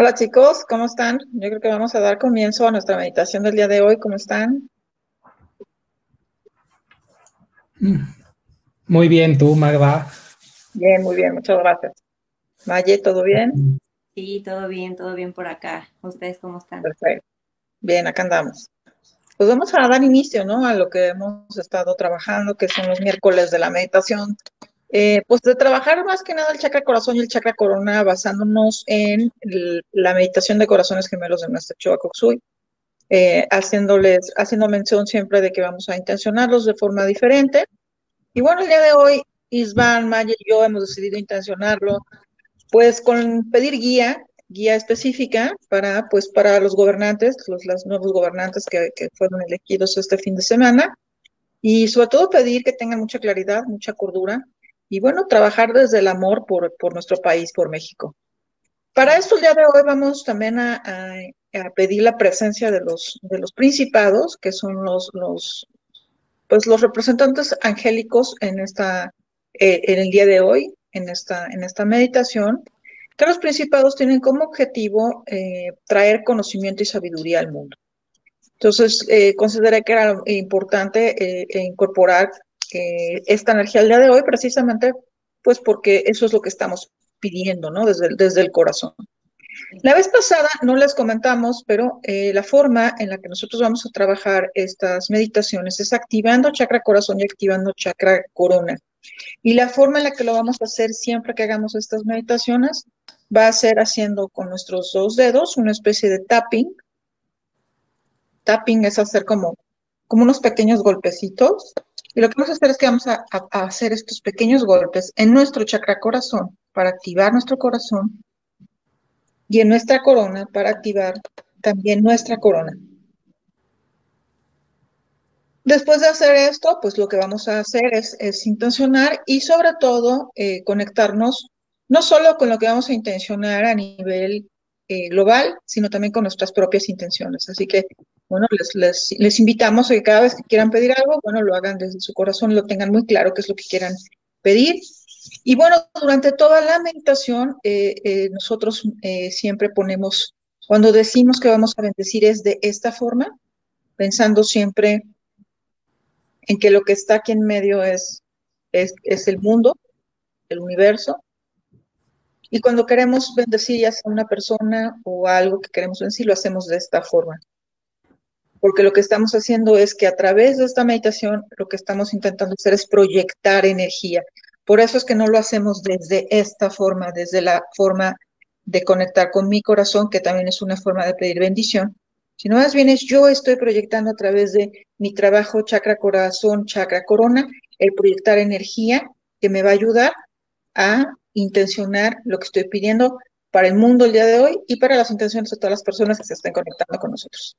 Hola chicos, ¿cómo están? Yo creo que vamos a dar comienzo a nuestra meditación del día de hoy. ¿Cómo están? Muy bien, ¿tú, Magda? Bien, muy bien, muchas gracias. Maye, ¿todo bien? Sí, todo bien, todo bien por acá. ¿Ustedes cómo están? Perfecto. Bien, acá andamos. Pues vamos a dar inicio, ¿no? A lo que hemos estado trabajando, que son los miércoles de la meditación eh, pues de trabajar más que nada el chakra corazón y el chakra corona basándonos en la meditación de corazones gemelos de nuestra Choa Koksui, eh, haciéndoles, haciendo mención siempre de que vamos a intencionarlos de forma diferente. Y bueno, el día de hoy, Isvan, Maya y yo hemos decidido intencionarlo, pues con pedir guía, guía específica para, pues, para los gobernantes, los, los nuevos gobernantes que, que fueron elegidos este fin de semana, y sobre todo pedir que tengan mucha claridad, mucha cordura, y bueno, trabajar desde el amor por, por nuestro país, por México. Para esto, el día de hoy vamos también a, pedir la presencia de los, de los principados, que son los, los, pues los representantes angélicos en, esta, eh, en el día de hoy, en esta, en esta meditación, que los principados tienen como objetivo eh, traer conocimiento y sabiduría al mundo. Entonces, eh, consideré que era importante eh, incorporar esta energía al día de hoy, precisamente pues porque eso es lo que estamos pidiendo, ¿no? Desde, desde el corazón. La vez pasada no les comentamos, pero eh, la forma en la que nosotros vamos a trabajar estas meditaciones es activando chakra corazón y activando chakra corona. Y la forma en la que lo vamos a hacer siempre que hagamos estas meditaciones va a ser haciendo con nuestros dos dedos una especie de tapping. Tapping es hacer como, como unos pequeños golpecitos y lo que vamos a hacer es que vamos a, hacer estos pequeños golpes en nuestro chakra corazón para activar nuestro corazón y en nuestra corona para activar también nuestra corona. Después de hacer esto, pues lo que vamos a hacer es, intencionar y sobre todo eh, conectarnos no solo con lo que vamos a intencionar a nivel eh, global, sino también con nuestras propias intenciones. Así que bueno, les, les, invitamos a que cada vez que quieran pedir algo, bueno, lo hagan desde su corazón, lo tengan muy claro qué es lo que quieran pedir. Y bueno, durante toda la meditación, eh, eh, nosotros siempre ponemos, cuando decimos que vamos a bendecir es de esta forma, pensando siempre en que lo que está aquí en medio es, es el mundo, el universo. Y cuando queremos bendecir ya sea una persona o algo que queremos bendecir, lo hacemos de esta forma porque lo que estamos haciendo es que a través de esta meditación lo que estamos intentando hacer es proyectar energía. Por eso es que no lo hacemos desde esta forma, desde la forma de conectar con mi corazón, que también es una forma de pedir bendición, sino más bien es yo estoy proyectando a través de mi trabajo chakra corazón, chakra corona, el proyectar energía que me va a ayudar a intencionar lo que estoy pidiendo para el mundo el día de hoy y para las intenciones de todas las personas que se estén conectando con nosotros.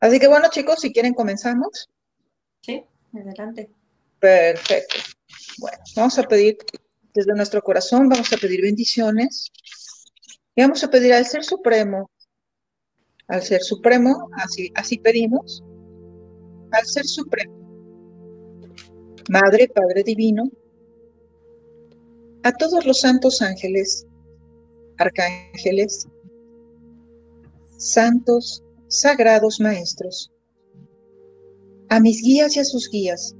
Así que bueno, chicos, si quieren comenzamos. Sí, adelante. Perfecto. Bueno, vamos a pedir desde nuestro corazón, vamos a pedir bendiciones y vamos a pedir al Ser Supremo, al Ser Supremo, así, así pedimos, al Ser Supremo, Madre, Padre Divino, a todos los santos ángeles, arcángeles, santos, sagrados maestros, a mis guías y a sus guías,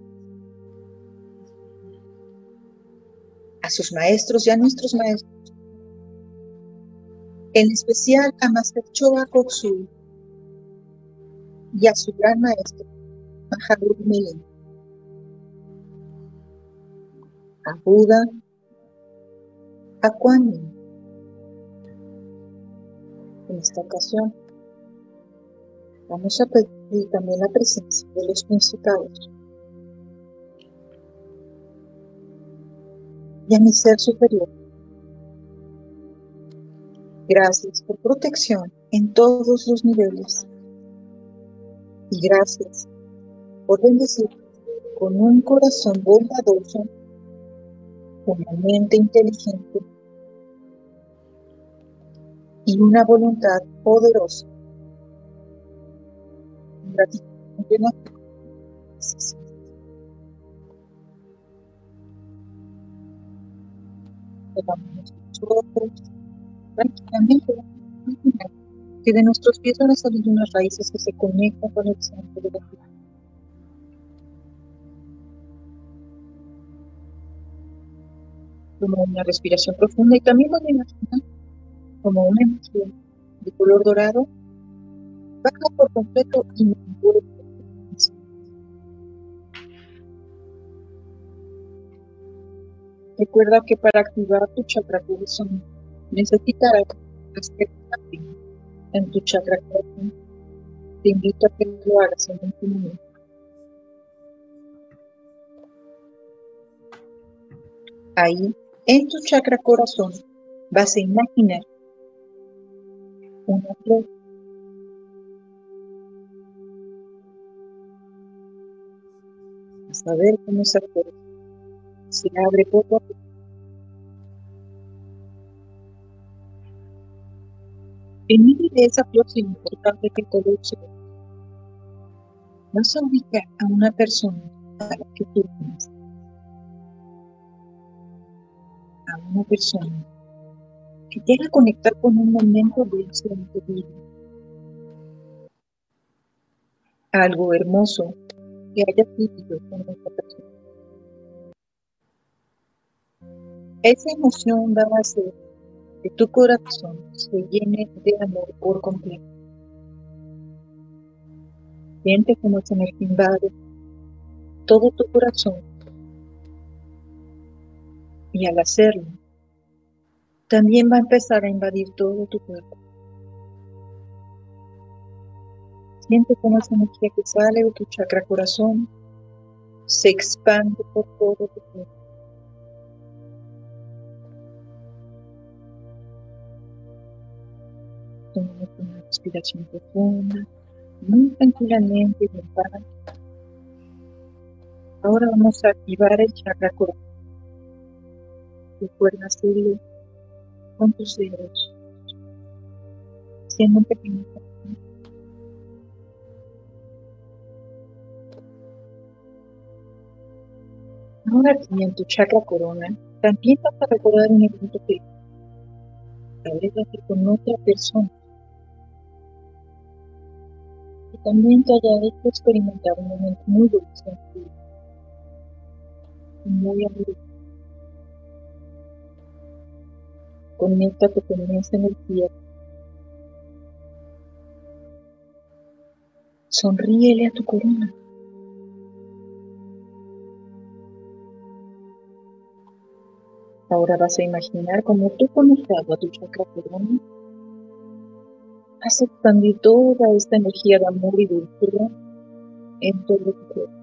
a sus maestros y a nuestros maestros, en especial a Master Choa Koksui y a su gran maestro, Mahagur Milin, a Buda, a Kuan En esta ocasión, Vamos a pedir también la presencia de los principados y a mi ser superior. Gracias por protección en todos los niveles. Y gracias por bendecir con un corazón bondadoso, una mente inteligente y una voluntad poderosa tranquilamente que de nuestros pies van a salir unas raíces que se conectan con el centro de la tierra. Como una respiración profunda y también voy a imaginar como una emoción de color dorado baja por completo y me envuelve. Recuerda que para activar tu chakra corazón necesitarás hacer en tu chakra corazón. Te invito a que lo hagas en este momento. Ahí, en tu chakra corazón, vas a imaginar una flor. A ver cómo esa flor se abre poco a poco. En medio de esa flor, sin importar de qué color sea, vas a ubicar a una persona a la que tú amas. A una persona que te haga conectar con un momento dulce en vida. Algo hermoso que hayas vivido con esta persona. Esa emoción va a hacer que tu corazón se llene de amor por completo. Siente como esa energía invade todo tu corazón. Y al hacerlo, también va a empezar a invadir todo tu cuerpo. Siente cómo esa energía que sale de tu chakra corazón se expande por todo tu cuerpo. Toma una respiración profunda, muy tranquilamente y en. Ahora vamos a activar el chakra corazón. Recuerda hacerlo con tus dedos, siendo un pequeño Ahora aquí en tu chakra corona, también vas a recordar un evento que tal vez con otra persona y también te haya hecho experimentar un momento muy dulce en tu vida, muy amoroso. Conéctate con esa energía. Sonríele a tu corona. Ahora vas a imaginar como tú conectado a tu chakra corona, has expandido toda esta energía de amor y dulzura en todo tu cuerpo.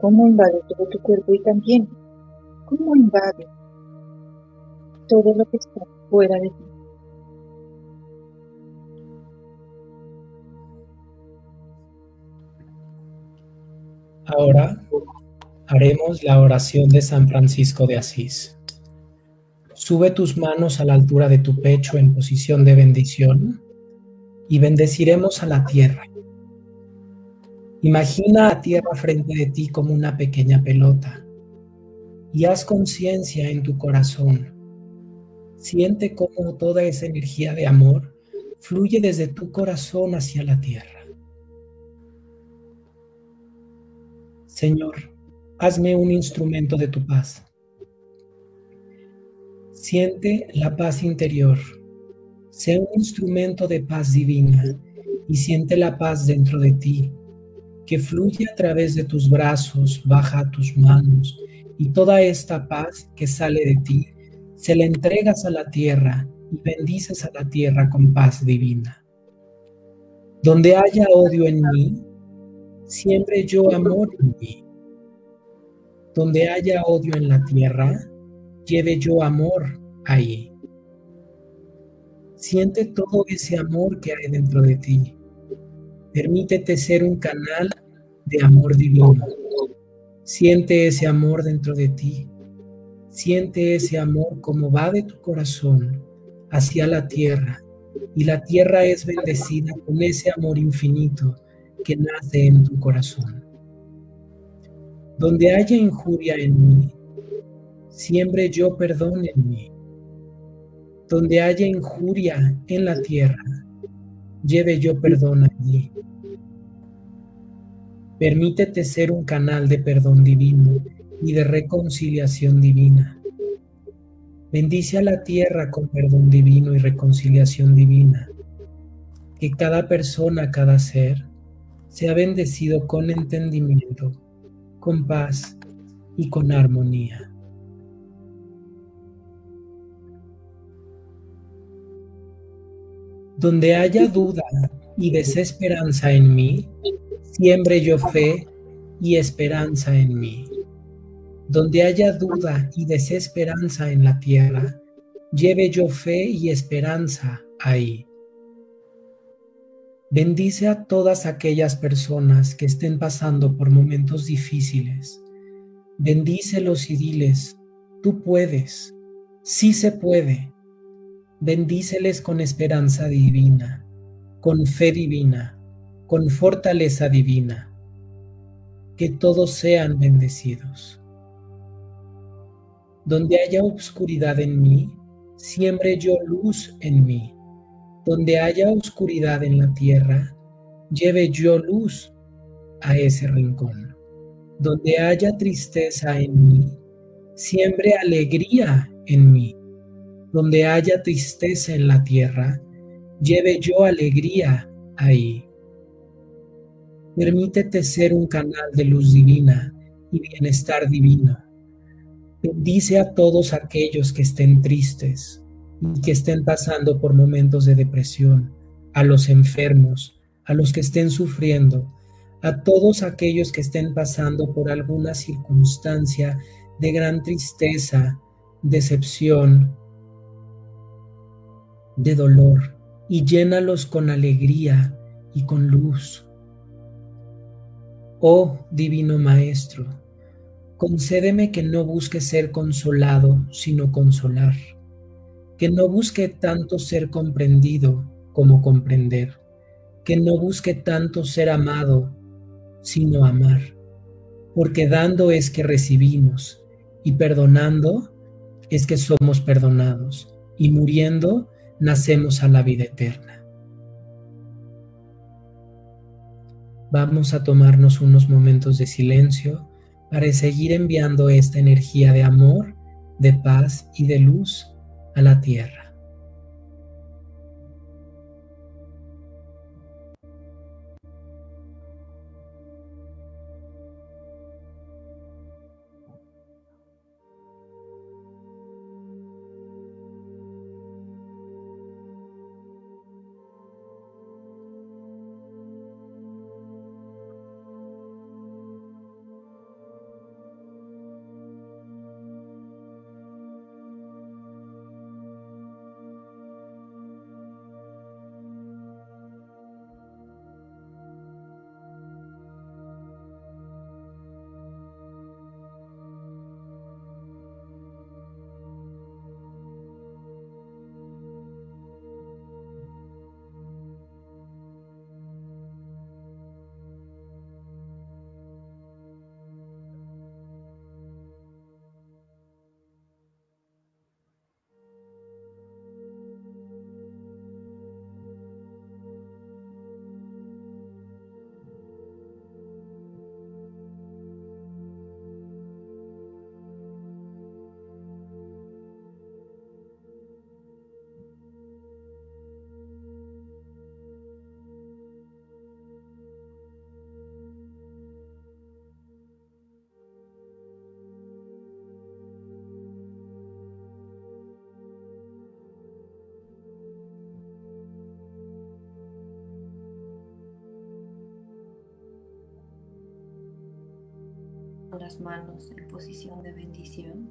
Cómo invade todo tu cuerpo y también cómo invade todo lo que está fuera de ti. Ahora haremos la oración de San Francisco de Asís. Sube tus manos a la altura de tu pecho en posición de bendición y bendeciremos a la tierra Imagina a tierra frente de ti como una pequeña pelota y haz conciencia en tu corazón. Siente cómo toda esa energía de amor fluye desde tu corazón hacia la tierra. Señor, hazme un instrumento de tu paz. Siente la paz interior. Sé un instrumento de paz divina y siente la paz dentro de ti que fluye a través de tus brazos, baja a tus manos, y toda esta paz que sale de ti, se la entregas a la tierra y bendices a la tierra con paz divina. Donde haya odio en mí, siempre yo amor en ti. Donde haya odio en la tierra, lleve yo amor ahí. Siente todo ese amor que hay dentro de ti Permítete ser un canal de amor divino. Siente ese amor dentro de ti. Siente ese amor como va de tu corazón hacia la tierra. Y la tierra es bendecida con ese amor infinito que nace en tu corazón. Donde haya injuria en mí, siembre yo perdón en mí. Donde haya injuria en la tierra, lleve yo perdón allí. Permítete ser un canal de perdón divino y de reconciliación divina. Bendice a la tierra con perdón divino y reconciliación divina. Que cada persona, cada ser, sea bendecido con entendimiento, con paz y con armonía. Donde haya duda y desesperanza en mí, siembre yo fe y esperanza en mí. Donde haya duda y desesperanza en la tierra, lleve yo fe y esperanza ahí. Bendice a todas aquellas personas que estén pasando por momentos difíciles. Bendícelos y diles, tú puedes, sí se puede. Bendíceles con esperanza divina, con fe divina, con fortaleza divina. Que todos sean bendecidos. Donde haya obscuridad en mí, siembre yo luz en mí. Donde haya oscuridad en la tierra, lleve yo luz a ese rincón. Donde haya tristeza en mí, siembre alegría en mí. Donde haya tristeza en la tierra, lleve yo alegría ahí. Permítete ser un canal de luz divina y bienestar divino Bendice a todos aquellos que estén tristes y que estén pasando por momentos de depresión, a los enfermos, a los que estén sufriendo, a todos aquellos que estén pasando por alguna circunstancia de gran tristeza, decepción, de dolor, y llénalos con alegría y con luz. Oh Divino Maestro, Concédeme que no busque ser consolado, sino consolar, que no busque tanto ser comprendido como comprender, que no busque tanto ser amado, sino amar, porque dando es que recibimos, y perdonando es que somos perdonados, y muriendo nacemos a la vida eterna. Vamos a tomarnos unos momentos de silencio para seguir enviando esta energía de amor, de paz y de luz a la tierra. Las manos en posición de bendición.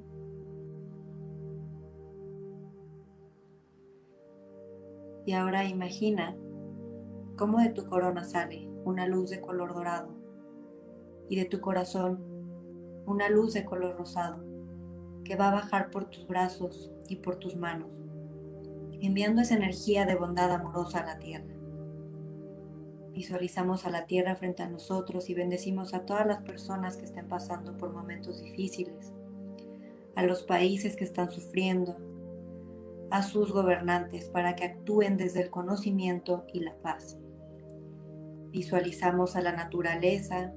Y ahora imagina cómo de tu corona sale una luz de color dorado y de tu corazón una luz de color rosado que va a bajar por tus brazos y por tus manos, enviando esa energía de bondad amorosa a la tierra. Visualizamos a la tierra frente a nosotros y bendecimos a todas las personas que estén pasando por momentos difíciles. a los países que están sufriendo, a sus gobernantes para que actúen desde el conocimiento y la paz. Visualizamos a la naturaleza,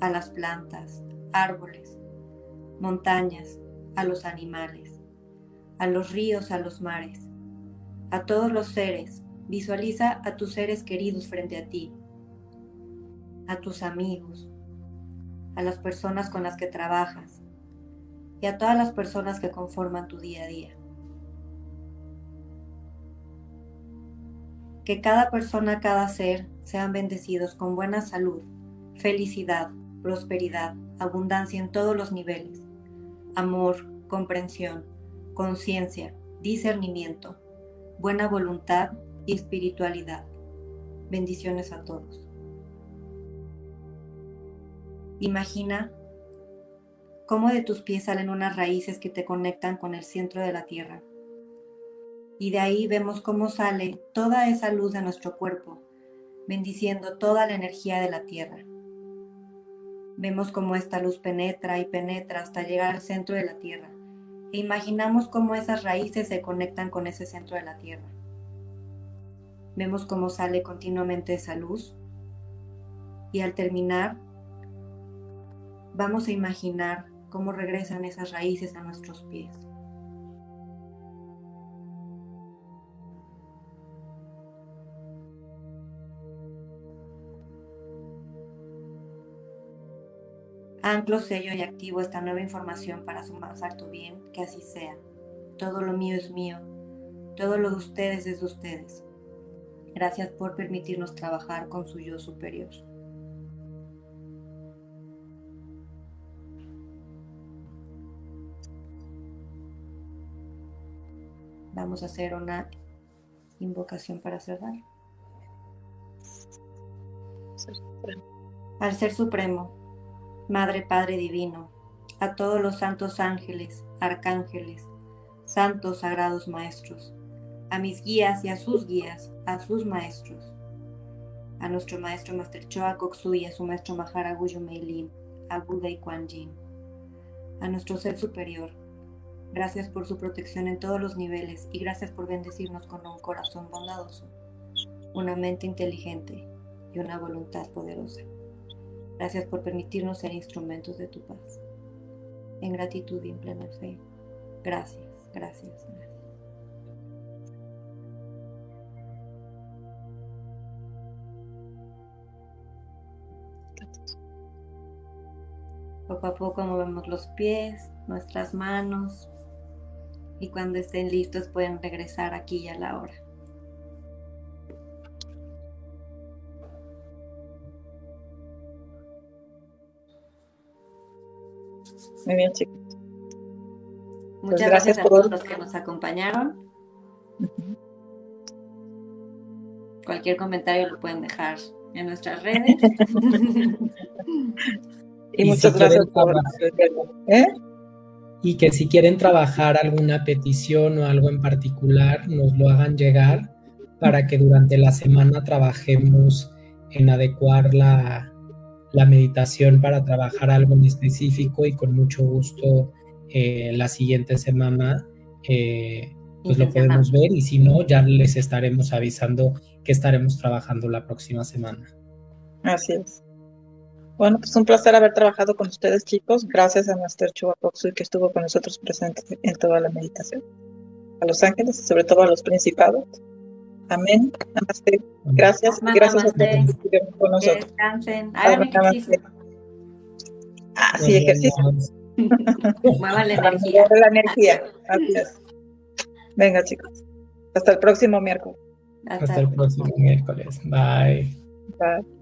a las plantas, árboles, montañas, a los animales, a los ríos, a los mares, a todos los seres. Visualiza a tus seres queridos frente a ti, a tus amigos, a las personas con las que trabajas y a todas las personas que conforman tu día a día. Que cada persona, cada ser sean bendecidos con buena salud, felicidad, prosperidad, abundancia en todos los niveles, amor, comprensión, conciencia, discernimiento, buena voluntad y espiritualidad. Bendiciones a todos. Imagina cómo de tus pies salen unas raíces que te conectan con el centro de la tierra. Y de ahí vemos cómo sale toda esa luz de nuestro cuerpo, bendiciendo toda la energía de la tierra. Vemos cómo esta luz penetra y penetra hasta llegar al centro de la tierra. E imaginamos cómo esas raíces se conectan con ese centro de la tierra. Vemos cómo sale continuamente esa luz. Y al terminar, vamos a imaginar cómo regresan esas raíces a nuestros pies. Anclo, sello y activo esta nueva información para su más bien, que así sea. Todo lo mío es mío, todo lo de ustedes es de ustedes. Gracias por permitirnos trabajar con su yo superior. Vamos a hacer una invocación para cerrar. Al Ser Supremo, Madre Padre Divino, a todos los santos ángeles, arcángeles, santos sagrados maestros, a mis guías y a sus guías, a sus maestros, a nuestro maestro Master Choa Koksu y a su maestro Maharaguyo Meilin, a Buda y Kuan Yin, a nuestro ser superior, Gracias por su protección en todos los niveles y gracias por bendecirnos con un corazón bondadoso, una mente inteligente y una voluntad poderosa. Gracias por permitirnos ser instrumentos de tu paz. En gratitud y en plena fe. Gracias, gracias, gracias. Poco a poco movemos los pies, nuestras manos, y cuando estén listos pueden regresar aquí a la hora. Muy bien, chicos. Muchas pues gracias, a todos los que nos acompañaron. Cualquier comentario lo pueden dejar en nuestras redes. y, muchas gracias por ¿Eh? y que si quieren trabajar alguna petición o algo en particular, nos lo hagan llegar para que durante la semana trabajemos en adecuar la, meditación para trabajar algo en específico y con mucho gusto eh, la siguiente semana eh, pues lo podemos ver y si no ya les estaremos avisando que estaremos trabajando la próxima semana. Así es. Bueno, pues un placer haber trabajado con ustedes, chicos. Gracias a Master y que estuvo con nosotros presente en toda la meditación. A los ángeles, sobre todo a los principados. Amén. Namaste. Gracias. gracias a todos que con nosotros. Que descansen. Hagan ejercicio. Ah, sí, ejercicio. Muevan la energía. la energía. Gracias. Venga, chicos. Hasta el próximo miércoles. Hasta, Hasta el próximo miércoles. Bye. Bye.